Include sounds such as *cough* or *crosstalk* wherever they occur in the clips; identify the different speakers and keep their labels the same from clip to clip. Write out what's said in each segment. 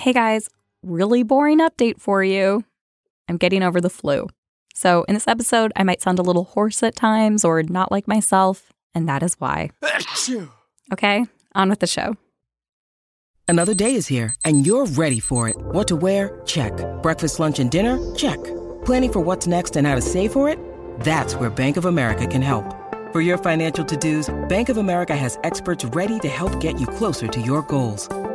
Speaker 1: Hey guys, really boring update for you. I'm getting over the flu. So, in this episode, I might sound a little hoarse at times or not like myself, and that is why. Okay, on with the show.
Speaker 2: Another day is here, and you're ready for it. What to wear? Check. Breakfast, lunch, and dinner? Check. Planning for what's next and how to save for it? That's where Bank of America can help. For your financial to dos, Bank of America has experts ready to help get you closer to your goals.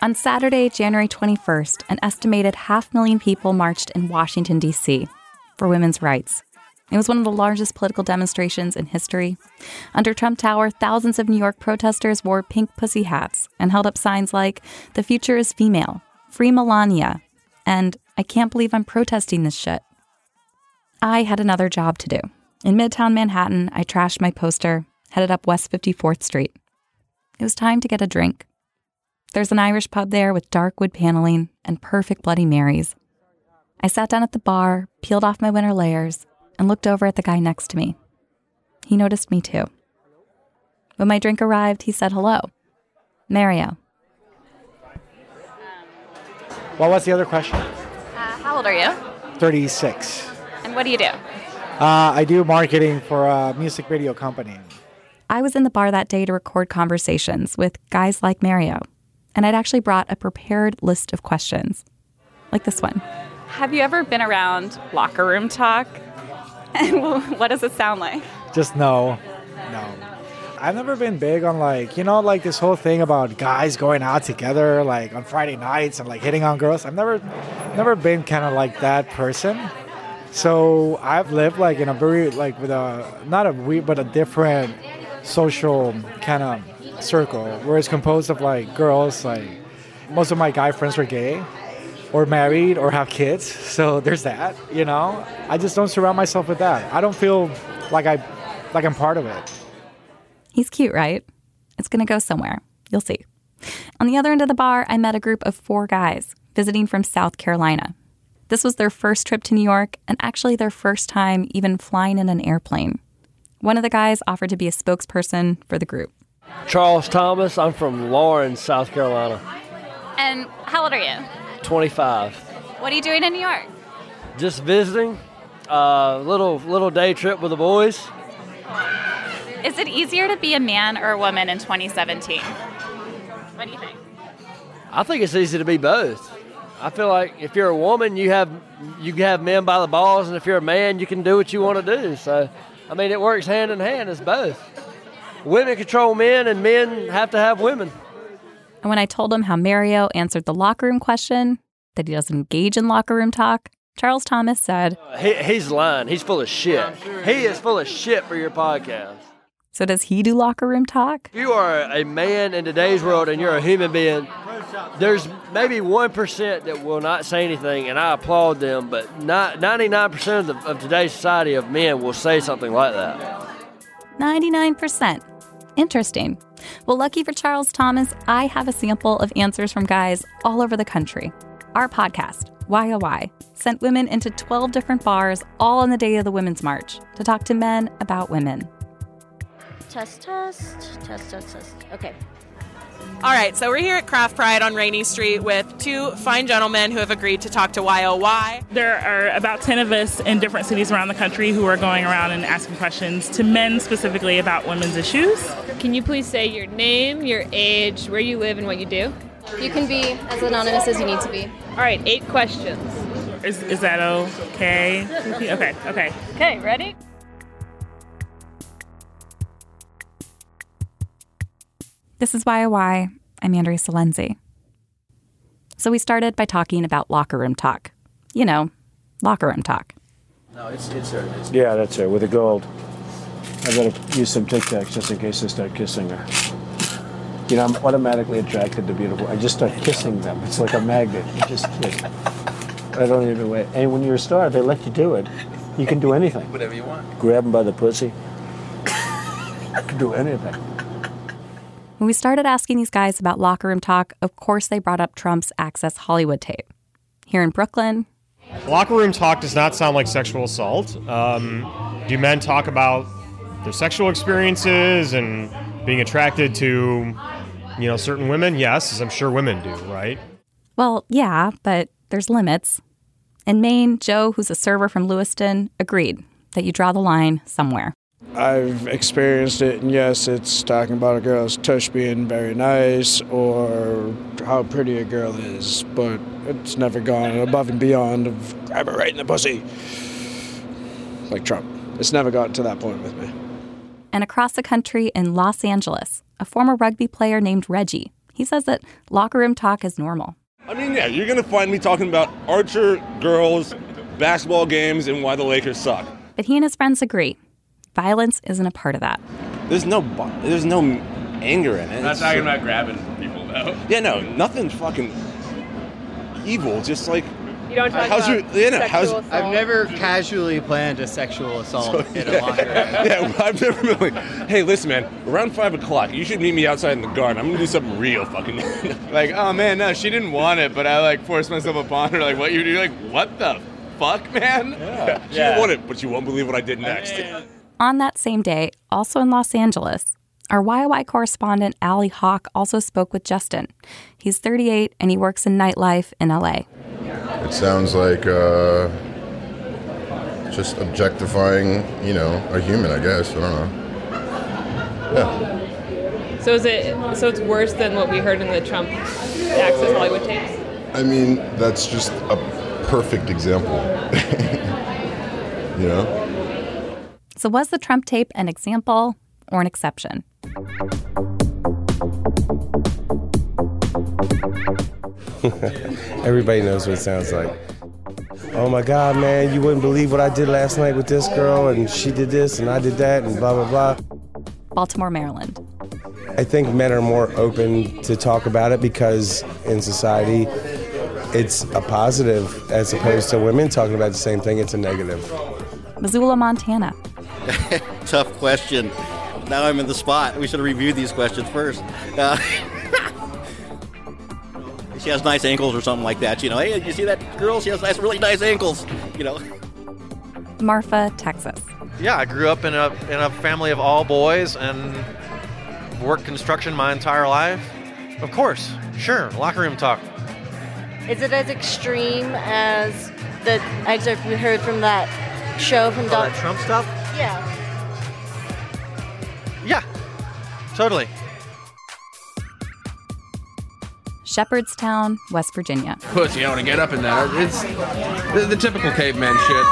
Speaker 1: On Saturday, January 21st, an estimated half million people marched in Washington, D.C. for women's rights. It was one of the largest political demonstrations in history. Under Trump Tower, thousands of New York protesters wore pink pussy hats and held up signs like, The future is female, Free Melania, and I can't believe I'm protesting this shit. I had another job to do. In Midtown Manhattan, I trashed my poster, headed up West 54th Street. It was time to get a drink. There's an Irish pub there with dark wood paneling and perfect Bloody Marys. I sat down at the bar, peeled off my winter layers, and looked over at the guy next to me. He noticed me too. When my drink arrived, he said hello. Mario.
Speaker 3: What was the other question?
Speaker 1: Uh, how old are you?
Speaker 3: 36.
Speaker 1: And what do you do?
Speaker 3: Uh, I do marketing for a music video company.
Speaker 1: I was in the bar that day to record conversations with guys like Mario, and I'd actually brought a prepared list of questions, like this one.
Speaker 4: Have you ever been around locker room talk? *laughs* And what does it sound like?
Speaker 3: Just no. No. I've never been big on like, you know, like this whole thing about guys going out together like on Friday nights and like hitting on girls. I've never never been kind of like that person. So I've lived like in a very like with a not a weird but a different social kind of circle where it's composed of like girls like most of my guy friends are gay or married or have kids *laughs* so there's that you know i just don't surround myself with that i don't feel like i like i'm part of it
Speaker 1: He's cute, right? It's going to go somewhere. You'll see. On the other end of the bar, I met a group of four guys visiting from South Carolina. This was their first trip to New York and actually their first time even flying in an airplane. One of the guys offered to be a spokesperson for the group.
Speaker 5: Charles Thomas. I'm from Laurens, South Carolina.
Speaker 4: And how old are you?
Speaker 5: 25.
Speaker 4: What are you doing in New York?
Speaker 5: Just visiting. Uh, little little day trip with the boys.
Speaker 4: Is it easier to be a man or a woman in 2017? What do you think?
Speaker 5: I think it's easy to be both. I feel like if you're a woman, you have you have men by the balls, and if you're a man, you can do what you want to do. So, I mean, it works hand in hand. It's both. Women control men, and men have to have women.
Speaker 1: And when I told him how Mario answered the locker room question, that he doesn't engage in locker room talk, Charles Thomas said, uh,
Speaker 5: He, he's lying. He's full of shit. He is full of shit for your podcast.
Speaker 1: So does he do locker room talk?
Speaker 5: If you are a man in today's world and you're a human being, there's maybe 1% that will not say anything, and I applaud them, but not 99% of, the, of today's society of men will say something like that.
Speaker 1: 99%. Interesting. Well, lucky for Charles Thomas, I have a sample of answers from guys all over the country. Our podcast, YOY, sent women into 12 different bars all on the day of the Women's March to talk to men about women.
Speaker 6: Test, test, test, test, test. Okay.
Speaker 7: All right, so we're here at Craft Pride on Rainey Street with two fine gentlemen who have agreed to talk to YOY.
Speaker 8: There are about 10 of us in different cities around the country who are going around and asking questions to men specifically about women's issues.
Speaker 9: Can you please say your name, your age, where you live, and what you do?
Speaker 6: You can be as anonymous as you need to be.
Speaker 9: All right, eight questions.
Speaker 8: Is, is that okay? *laughs* Okay, okay.
Speaker 9: Okay, ready?
Speaker 1: This is Why Why. I'm Andrea Silenzi. So we started by talking about locker room talk. You know, locker room talk.
Speaker 10: No, it's it's her. It's
Speaker 11: Yeah, that's her with the gold. I better use some Tic Tacs just in case I start kissing her. You know, I'm automatically attracted to beautiful. I just start kissing them. It's like a magnet. You just kiss. I don't even wait. And when you're a star, they let you do it. You can do anything.
Speaker 10: whatever you want.
Speaker 11: Grab them by the pussy. You can do anything.
Speaker 1: When we started asking these guys about locker room talk, of course they brought up Trump's Access Hollywood tape. Here in Brooklyn,
Speaker 12: Locker room talk does not sound like sexual assault. Um, do men talk about their sexual experiences and being attracted to, you know, certain women? Yes, as I'm sure women do, right?
Speaker 1: well, yeah, but there's limits. In Maine, Joe, who's a server from Lewiston, agreed that you draw the line somewhere.
Speaker 13: I've experienced it, and yes, it's talking about a girl's tush being very nice or how pretty a girl is, but it's never gone above and beyond of grab her right in the pussy. Like Trump. It's never gotten to that point with me.
Speaker 1: And across the country in Los Angeles, a former rugby player named Reggie, he says that locker room talk is normal.
Speaker 14: I mean, yeah, you're gonna find me talking about Archer girls, basketball games, and why the Lakers suck.
Speaker 1: But he and his friends agree violence isn't a part of that.
Speaker 14: There's no, there's no anger in it.
Speaker 15: I'm not
Speaker 14: It's
Speaker 15: talking
Speaker 14: just-
Speaker 15: about grabbing people though. *laughs*
Speaker 14: Yeah, no, nothing fucking evil. Just like
Speaker 9: You don't talk
Speaker 14: how's
Speaker 9: about
Speaker 14: your, you know, how's
Speaker 9: sexual
Speaker 16: I've never casually planned a sexual assault in a
Speaker 14: yeah,
Speaker 16: locker room. *laughs*
Speaker 14: yeah, well, I've never been like, hey, listen, man, around five o'clock, you should meet me outside in the garden. I'm gonna do something real fucking. *laughs*
Speaker 15: Like, oh man, no, she didn't want it, but I like forced myself upon her. Like, what you do? Like, what the fuck, man?
Speaker 14: Yeah. She didn't want it, but you won't believe what I did next.
Speaker 1: On that same day, also in Los Angeles, our YOY correspondent Allie Hawk also spoke with Justin. He's 38 and he works in nightlife in LA.
Speaker 17: It sounds like uh, just objectifying, you know, a human. I guess I don't know. Yeah.
Speaker 9: So is it? So it's worse than what we heard in the Trump Access Hollywood tapes.
Speaker 17: I mean, that's just a perfect example. *laughs* you know.
Speaker 1: So, was the Trump tape an example or an exception? *laughs*
Speaker 18: Everybody knows what it sounds like. Oh my God, man, you wouldn't believe what I did last night with this girl, and she did this, and I did that, and blah, blah, blah.
Speaker 1: Baltimore, Maryland.
Speaker 18: I think men are more open to talk about it because in society, it's a positive as opposed to women talking about the same thing, it's a negative.
Speaker 1: Missoula, Montana. *laughs*
Speaker 19: Tough question. Now I'm in the spot. We should have reviewed these questions first. Uh, *laughs* she has nice ankles or something like that. You know, hey, you see that girl? She has nice, really nice ankles. You know.
Speaker 1: Marfa, Texas.
Speaker 20: Yeah, I grew up in a in a family of all boys and worked construction my entire life. Of course, sure, locker room talk.
Speaker 6: Is it as extreme as the excerpt we heard from that show from
Speaker 20: All
Speaker 6: Don?
Speaker 20: that Trump stuff?
Speaker 6: Yeah.
Speaker 20: Yeah, totally.
Speaker 1: Shepherdstown, West Virginia.
Speaker 15: Pussy, I want to get up in that. It's the, the typical caveman shit.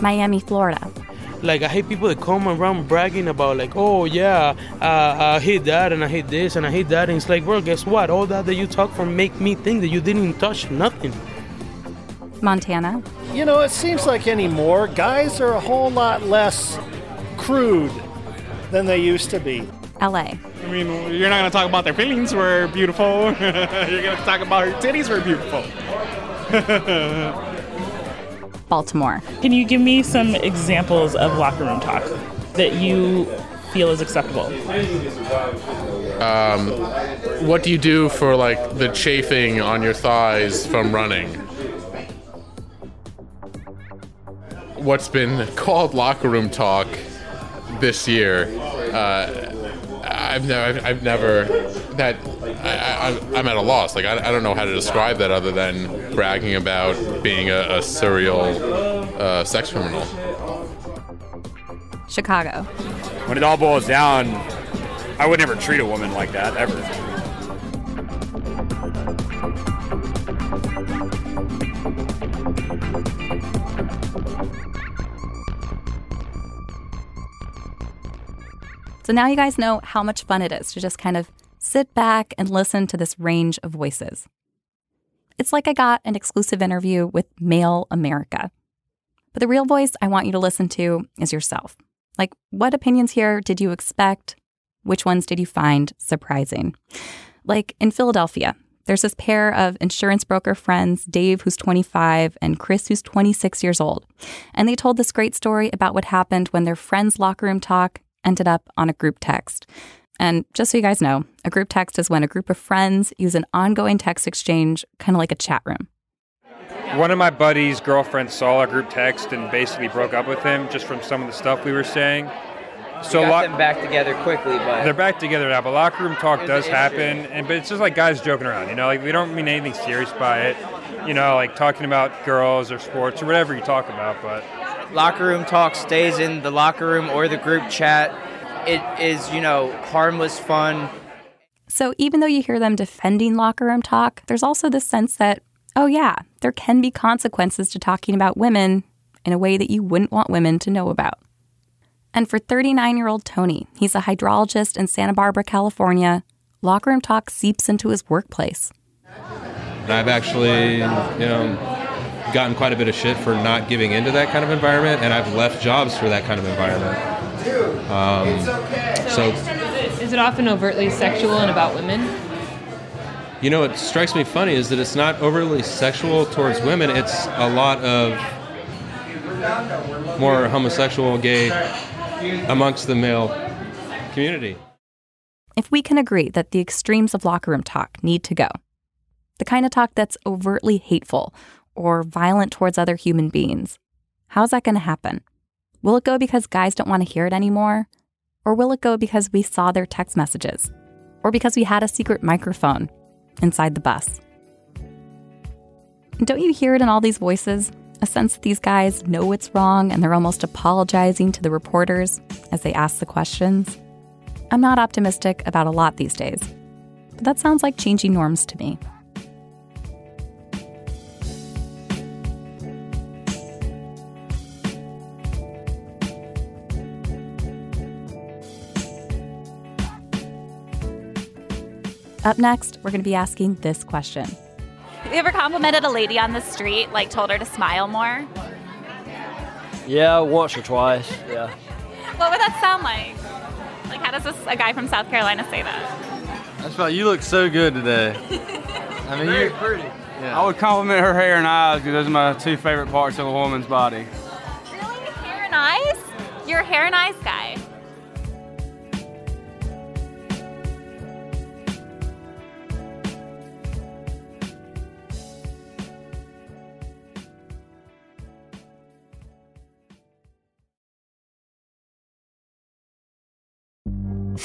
Speaker 1: Miami, Florida.
Speaker 21: Like I hate people that come around bragging about like, oh yeah, uh, I hate that and I hate this and I hate that. And it's like, bro, guess what? All that that you talk from make me think that you didn't touch nothing.
Speaker 1: Montana.
Speaker 22: You know, it seems like anymore, guys are a whole lot less crude than they used to be.
Speaker 1: LA.
Speaker 23: I mean, you're not going to talk about their feelings were beautiful. *laughs* you're going to talk about her titties were beautiful. *laughs*
Speaker 1: Baltimore.
Speaker 8: Can you give me some examples of locker room talk that you feel is acceptable?
Speaker 24: Um, what do you do for like the chafing on your thighs from running? What's been called locker room talk this year? Uh, I've never, I've, I've never that I, I, I'm at a loss. Like I, I don't know how to describe that other than bragging about being a, a serial uh, sex criminal.
Speaker 1: Chicago.
Speaker 25: When it all boils down, I would never treat a woman like that ever.
Speaker 1: So now you guys know how much fun it is to just kind of sit back and listen to this range of voices. It's like I got an exclusive interview with Male America. But the real voice I want you to listen to is yourself. Like, what opinions here did you expect? Which ones did you find surprising? Like in Philadelphia, there's this pair of insurance broker friends, Dave, who's 25, and Chris, who's 26 years old. And they told this great story about what happened when their friends' locker room talk ended up on a group text. And just so you guys know, a group text is when a group of friends use an ongoing text exchange, kind of like a chat room.
Speaker 26: One of my buddies' girlfriends saw our group text and basically broke up with him just from some of the stuff we were saying.
Speaker 27: So got lo- them back together quickly, but
Speaker 26: they're back together now. But locker room talk does happen, and but it's just like guys joking around. You know, like we don't mean anything serious by it. You know, like talking about girls or sports or whatever you talk about. But
Speaker 27: locker room talk stays in the locker room or the group chat. It is, you know, harmless fun.
Speaker 1: So even though you hear them defending locker room talk, there's also this sense that, oh, yeah, there can be consequences to talking about women in a way that you wouldn't want women to know about. And for 39 year old Tony, he's a hydrologist in Santa Barbara, California, locker room talk seeps into his workplace.
Speaker 28: I've actually, you know, gotten quite a bit of shit for not giving into that kind of environment, and I've left jobs for that kind of environment. Um, so,
Speaker 9: is it often overtly sexual and about women?
Speaker 28: You know, what strikes me funny is that it's not overly sexual towards women. It's a lot of more homosexual, gay amongst the male community.
Speaker 1: If we can agree that the extremes of locker room talk need to go, the kind of talk that's overtly hateful or violent towards other human beings, how's that going to happen? Will it go because guys don't want to hear it anymore? Or will it go because we saw their text messages? Or because we had a secret microphone inside the bus? Don't you hear it in all these voices? A sense that these guys know it's wrong and they're almost apologizing to the reporters as they ask the questions? I'm not optimistic about a lot these days, but that sounds like changing norms to me. Up next, we're going to be asking this question.
Speaker 29: Have you ever complimented a lady on the street, like told her to smile more?
Speaker 30: Yeah, once or twice, yeah.
Speaker 29: What would that sound like? Like, how does this, a guy from South Carolina say that?
Speaker 30: That's about, you look so good today. *laughs* I mean, you're pretty.
Speaker 23: Yeah. I would compliment her hair and eyes because those are my two favorite parts of a woman's body.
Speaker 29: Really? Hair and eyes? You're a hair and eyes guy.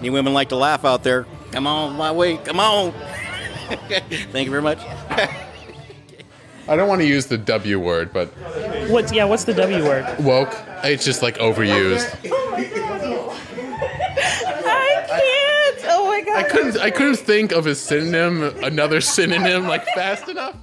Speaker 19: Any women like to laugh out there? Come on, my way, come on. *laughs* Thank you very much.
Speaker 24: I don't want to use the W word, but
Speaker 8: What's yeah? What's the W word?
Speaker 24: woke. It's just like overused.
Speaker 8: I can't. Oh my god.
Speaker 24: I couldn't. I couldn't think of a synonym, another synonym, like fast enough.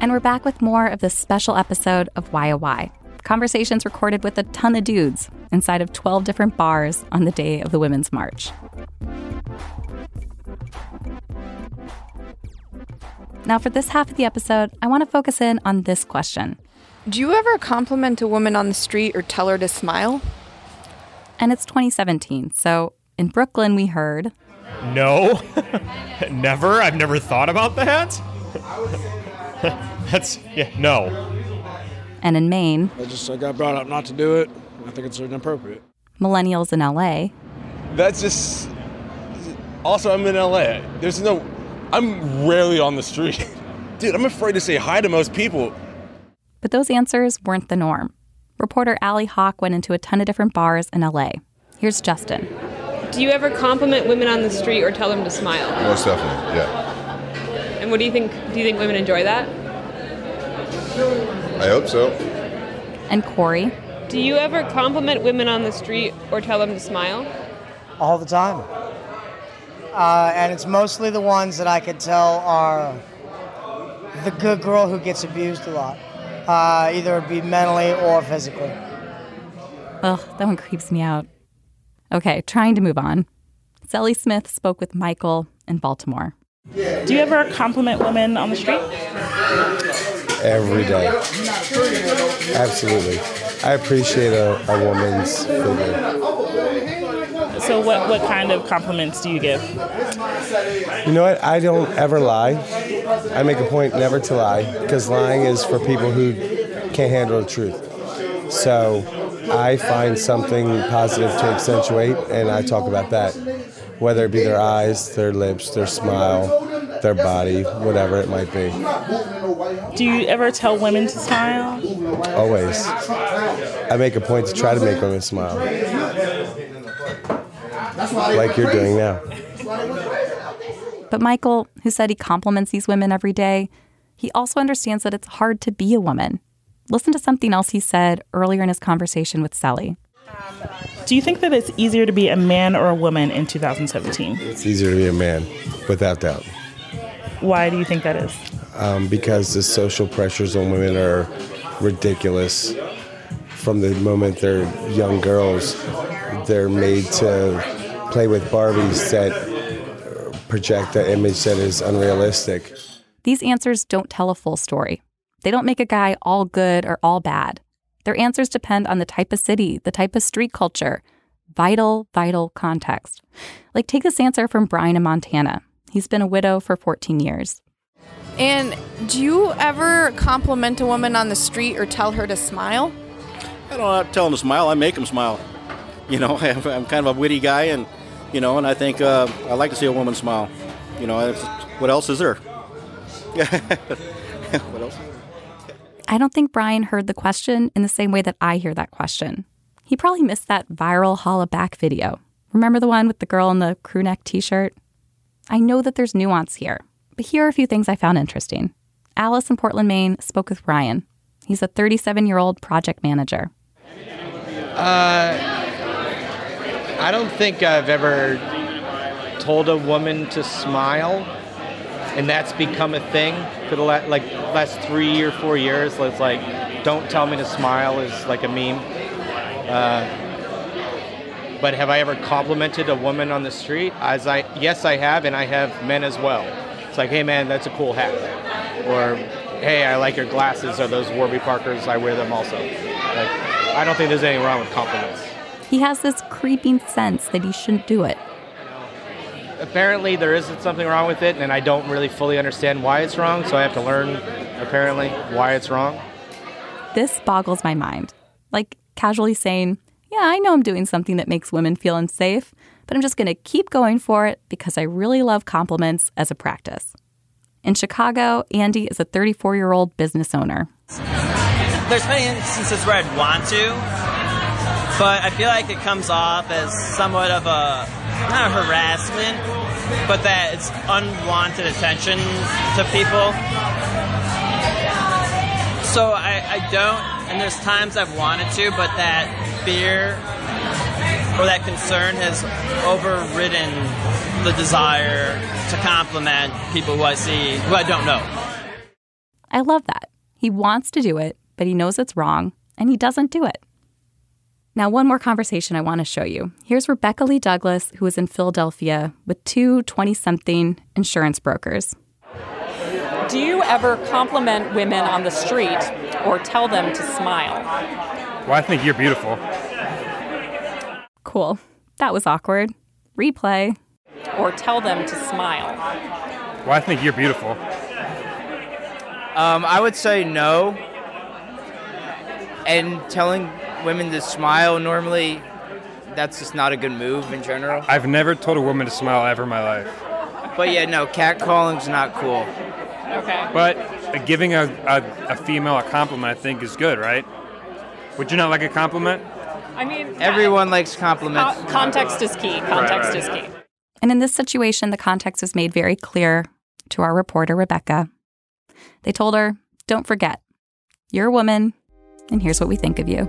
Speaker 1: And we're back with more of this special episode of Why a Why Conversations recorded with a ton of dudes inside of 12 different bars on the day of the Women's March. Now, for this half of the episode, I want to focus in on this question.
Speaker 31: Do you ever compliment a woman on the street or tell her to smile?
Speaker 1: And it's 2017, so in Brooklyn, we heard
Speaker 32: No, *laughs* never. I've never thought about that. *laughs* That's yeah, no.
Speaker 1: And in Maine,
Speaker 33: I just I got brought up not to do it. I think it's inappropriate.
Speaker 1: millennials in LA,
Speaker 34: That's just. Also, I'm in LA. There's no. I'm rarely on the street. *laughs* Dude, I'm afraid to say hi to most people.
Speaker 1: but those answers weren't the norm. Reporter Allie Hawk went into a ton of different bars in LA. Here's Justin.
Speaker 9: Do you ever compliment women on the street or tell them to smile?
Speaker 35: Most definitely, yeah.
Speaker 9: And what do you think? Do you think women enjoy that?
Speaker 35: I hope so.
Speaker 1: And Corey.
Speaker 9: Do you ever compliment women on the street or tell them to smile?
Speaker 36: all the time. Uh, and it's mostly the ones that I could tell are the good girl who gets abused a lot, uh, either it be mentally or physically.
Speaker 1: Ugh, that one creeps me out. Okay, trying to move on. Sally Smith spoke with Michael in Baltimore.
Speaker 8: Do you ever compliment women on the street?
Speaker 18: Every day. Absolutely. I appreciate a, a woman's figure.
Speaker 8: So, what, what kind of compliments do you give?
Speaker 18: You know what? I don't ever lie. I make a point never to lie because lying is for people who can't handle the truth. So I find something positive to accentuate and I talk about that. Whether it be their eyes, their lips, their smile, their body, whatever it might be.
Speaker 8: Do you ever tell women to smile?
Speaker 18: Always. I make a point to try to make women smile. Like you're doing now.
Speaker 1: But Michael, who said he compliments these women every day, he also understands that it's hard to be a woman. Listen to something else he said earlier in his conversation with Sally.
Speaker 8: Do you think that it's easier to be a man or a woman in 2017?
Speaker 18: It's easier to be a man, without doubt.
Speaker 8: Why do you think that is?
Speaker 18: Um, because the social pressures on women are ridiculous. From the moment they're young girls, they're made to play with Barbies that project an image that is unrealistic.
Speaker 1: These answers don't tell a full story. They don't make a guy all good or all bad. Their answers depend on the type of city, the type of street culture, vital, vital context. Like, take this answer from Brian in Montana. He's been a widow for 14 years.
Speaker 31: And do you ever compliment a woman on the street or tell her to smile?
Speaker 19: I don't tell them to smile. I make them smile. You know, *laughs* I'm kind of a witty guy, and you know, and I think uh, I like to see a woman smile. You know, what else is there? *laughs* what else?
Speaker 1: I don't think Brian heard the question in the same way that I hear that question. He probably missed that viral Hollaback video. Remember the one with the girl in the crew neck t shirt? I know that there's nuance here, but here are a few things I found interesting. Alice in Portland, Maine spoke with Ryan. He's a 37 year old project manager.
Speaker 37: Uh, I don't think I've ever told a woman to smile, and that's become a thing for the la- like last three or four years. It's like, don't tell me to smile is like a meme. Uh, but have I ever complimented a woman on the street? As I yes, I have, and I have men as well. It's like, hey man, that's a cool hat, or hey, I like your glasses. Are those Warby Parkers? I wear them also. Like, I don't think there's anything wrong with compliments.
Speaker 1: He has this creeping sense that he shouldn't do it.
Speaker 37: apparently there isn't something wrong with it and i don't really fully understand why it's wrong so i have to learn apparently why it's wrong
Speaker 1: This boggles my mind. Like casually saying, Yeah, I know I'm doing something that makes women feel unsafe, but I'm just going to keep going for it because I really love compliments as a practice. In Chicago, Andy is a 34 year old business owner.
Speaker 38: There's many instances where I'd want to, but I feel like it comes off as somewhat of a not a harassment, but that it's unwanted attention to people. So I, I don't, and there's times I've wanted to, but that fear or that concern has overridden the desire to compliment people who I see who I don't know.
Speaker 1: I love that. He wants to do it, but he knows it's wrong, and he doesn't do it. Now, one more conversation I want to show you. Here's Rebecca Lee Douglas, who is in Philadelphia with two 20 something insurance brokers.
Speaker 39: Do you ever compliment women on the street or tell them to smile?
Speaker 32: Well, I think you're beautiful.
Speaker 1: Cool. That was awkward. Replay.
Speaker 39: Or tell them to smile?
Speaker 32: Well, I think you're beautiful.
Speaker 40: Um, I would say no. And telling women to smile normally, that's just not a good move in general.
Speaker 32: I've never told a woman to smile ever in my life.
Speaker 40: But yeah, no, catcalling's not cool.
Speaker 39: Okay.
Speaker 32: But uh, giving a, a, a female a compliment, I think, is good, right? Would you not like a compliment?
Speaker 39: I mean,
Speaker 40: Everyone likes compliments.
Speaker 39: co- context is key. Context is key.
Speaker 1: And in this situation, the context was made very clear to our reporter, Rebecca. They told her, don't forget, you're a woman, and here's what we think of you.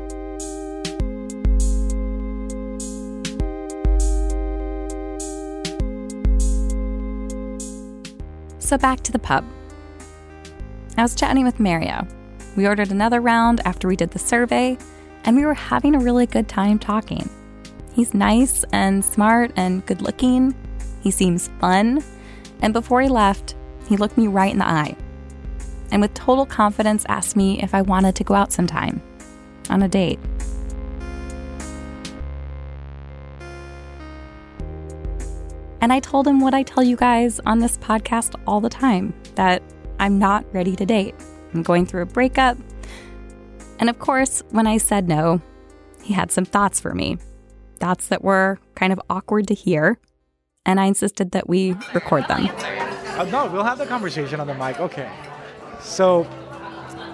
Speaker 1: So back to the pub. I was chatting with Mario. We ordered another round after we did the survey, and we were having a really good time talking. He's nice and smart and good looking. He seems fun. And before he left, he looked me right in the eye and with total confidence asked me if I wanted to go out sometime on a date. And I told him what I tell you guys on this podcast all the time that I'm not ready to date. I'm going through a breakup. And of course, when I said no, he had some thoughts for me. Thoughts that were kind of awkward to hear. And I insisted that we record them.
Speaker 3: Uh, no, we'll have the conversation on the mic. Okay. So,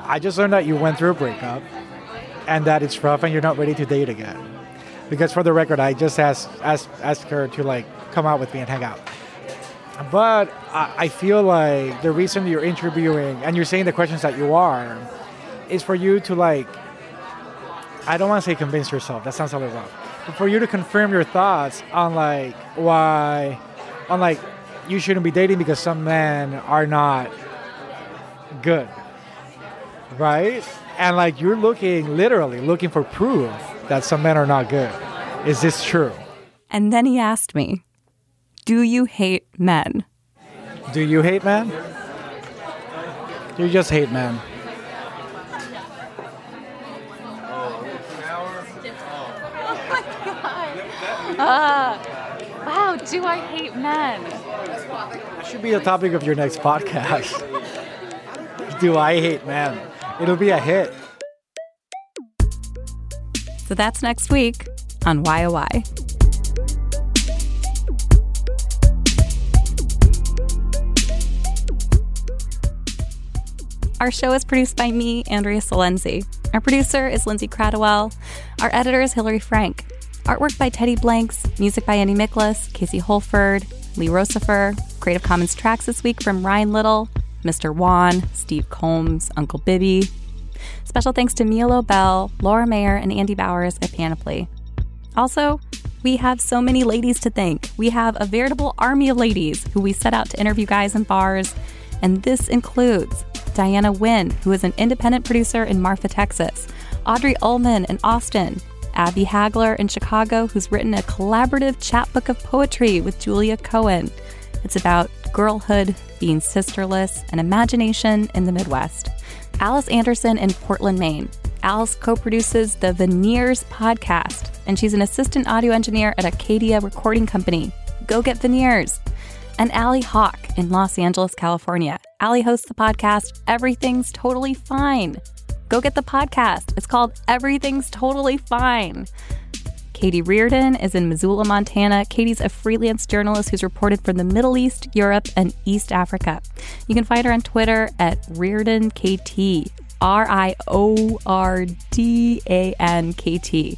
Speaker 3: I just learned that you went through a breakup and that it's rough and you're not ready to date again. Because for the record, I just asked asked, asked her to like come out with me and hang out. But I, I feel like the reason you're interviewing and you're saying the questions that you are is for you to like I don't want to say convince yourself. That sounds a little rough. But for you to confirm your thoughts on like why on like you shouldn't be dating because some men are not good. Right? And like you're looking literally looking for proof that some men are not good. Is this true?
Speaker 1: And then he asked me, Do you hate men?
Speaker 3: Do you hate men? You just hate men?
Speaker 1: Uh, wow, do I hate men?
Speaker 3: That should be the topic of your next podcast. *laughs* Do I hate men? It'll be a hit.
Speaker 1: So that's next week on Why Why. Our show is produced by me, Andrea Silenzi. Our producer is Lindsay Kratochwill. Our editor is Hillary Frank. Artwork by Teddy Blanks, music by Andy Miklas, Casey Holford, Lee Rosevere. Creative Commons tracks this week from Ryan Little, Mr. Juan, Steve Combs, Uncle Bibby. Special thanks to Milo Bell, Laura Mayer, and Andy Bowers at Panoply. Also, we have so many ladies to thank. We have a veritable army of ladies who we set out to interview guys in bars, and this includes Diana Wynn, who is an independent producer in Marfa, Texas, Audrey Ullman in Austin, Abby Hagler in Chicago, who's written a collaborative chapbook of poetry with Julia Cohen. It's about girlhood, being sisterless, and imagination in the Midwest. Alice Anderson in Portland, Maine. Alice co produces the Veneers podcast, and she's an assistant audio engineer at Acadia Recording Company. Go get Veneers. And Allie Hawk in Los Angeles, California. Allie hosts the podcast Everything's Totally Fine. Go get the podcast. It's called Everything's Totally Fine. Katie Riordan is in Missoula, Montana. Katie's a freelance journalist who's reported from the Middle East, Europe, and East Africa. You can find her on Twitter at RiordanKT, R I O R D A N K T.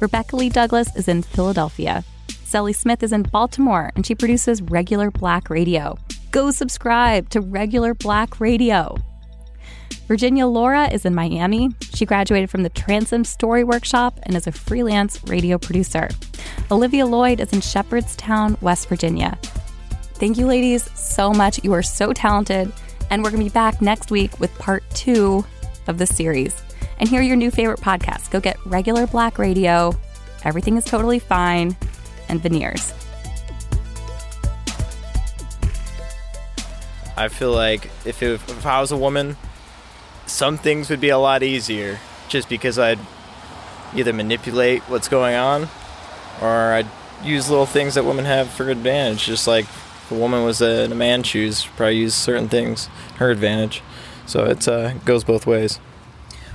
Speaker 1: Rebecca Lee Douglas is in Philadelphia. Sally Smith is in Baltimore, and she produces Regular Black Radio. Go subscribe to Regular Black Radio. Virginia Laura is in Miami. She graduated from the Transom Story Workshop and is a freelance radio producer. Olivia Lloyd is in Shepherdstown, West Virginia. Thank you, ladies, so much. You are so talented. And we're going to be back next week with part two of the series. and hear your new favorite podcasts. Go get regular black radio, Everything is Totally Fine, and Veneers.
Speaker 41: I feel like if, it, if I was a woman, some things would be a lot easier just because I'd either manipulate what's going on or I'd use little things that women have for advantage. Just like if a woman was in a man's shoes, probably use certain things her advantage. So it uh, goes both ways.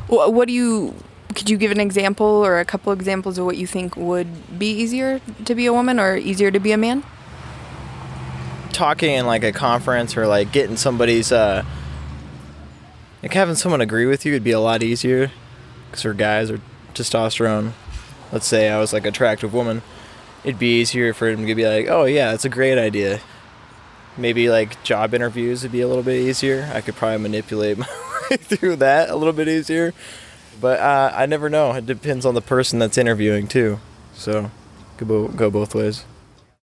Speaker 31: Wh- What do you? Could you give an example or a couple examples of what you think would be easier to be a woman or easier to be a man?
Speaker 41: Talking in like a conference or like getting somebody's, uh, like having someone agree with you would be a lot easier because for guys or testosterone, let's say I was like attractive woman, it'd be easier for him to be like, oh yeah, it's a great idea. Maybe like job interviews would be a little bit easier. I could probably manipulate *laughs* my way through that a little bit easier. But uh, I never know. It depends on the person that's interviewing too. So, could go both ways.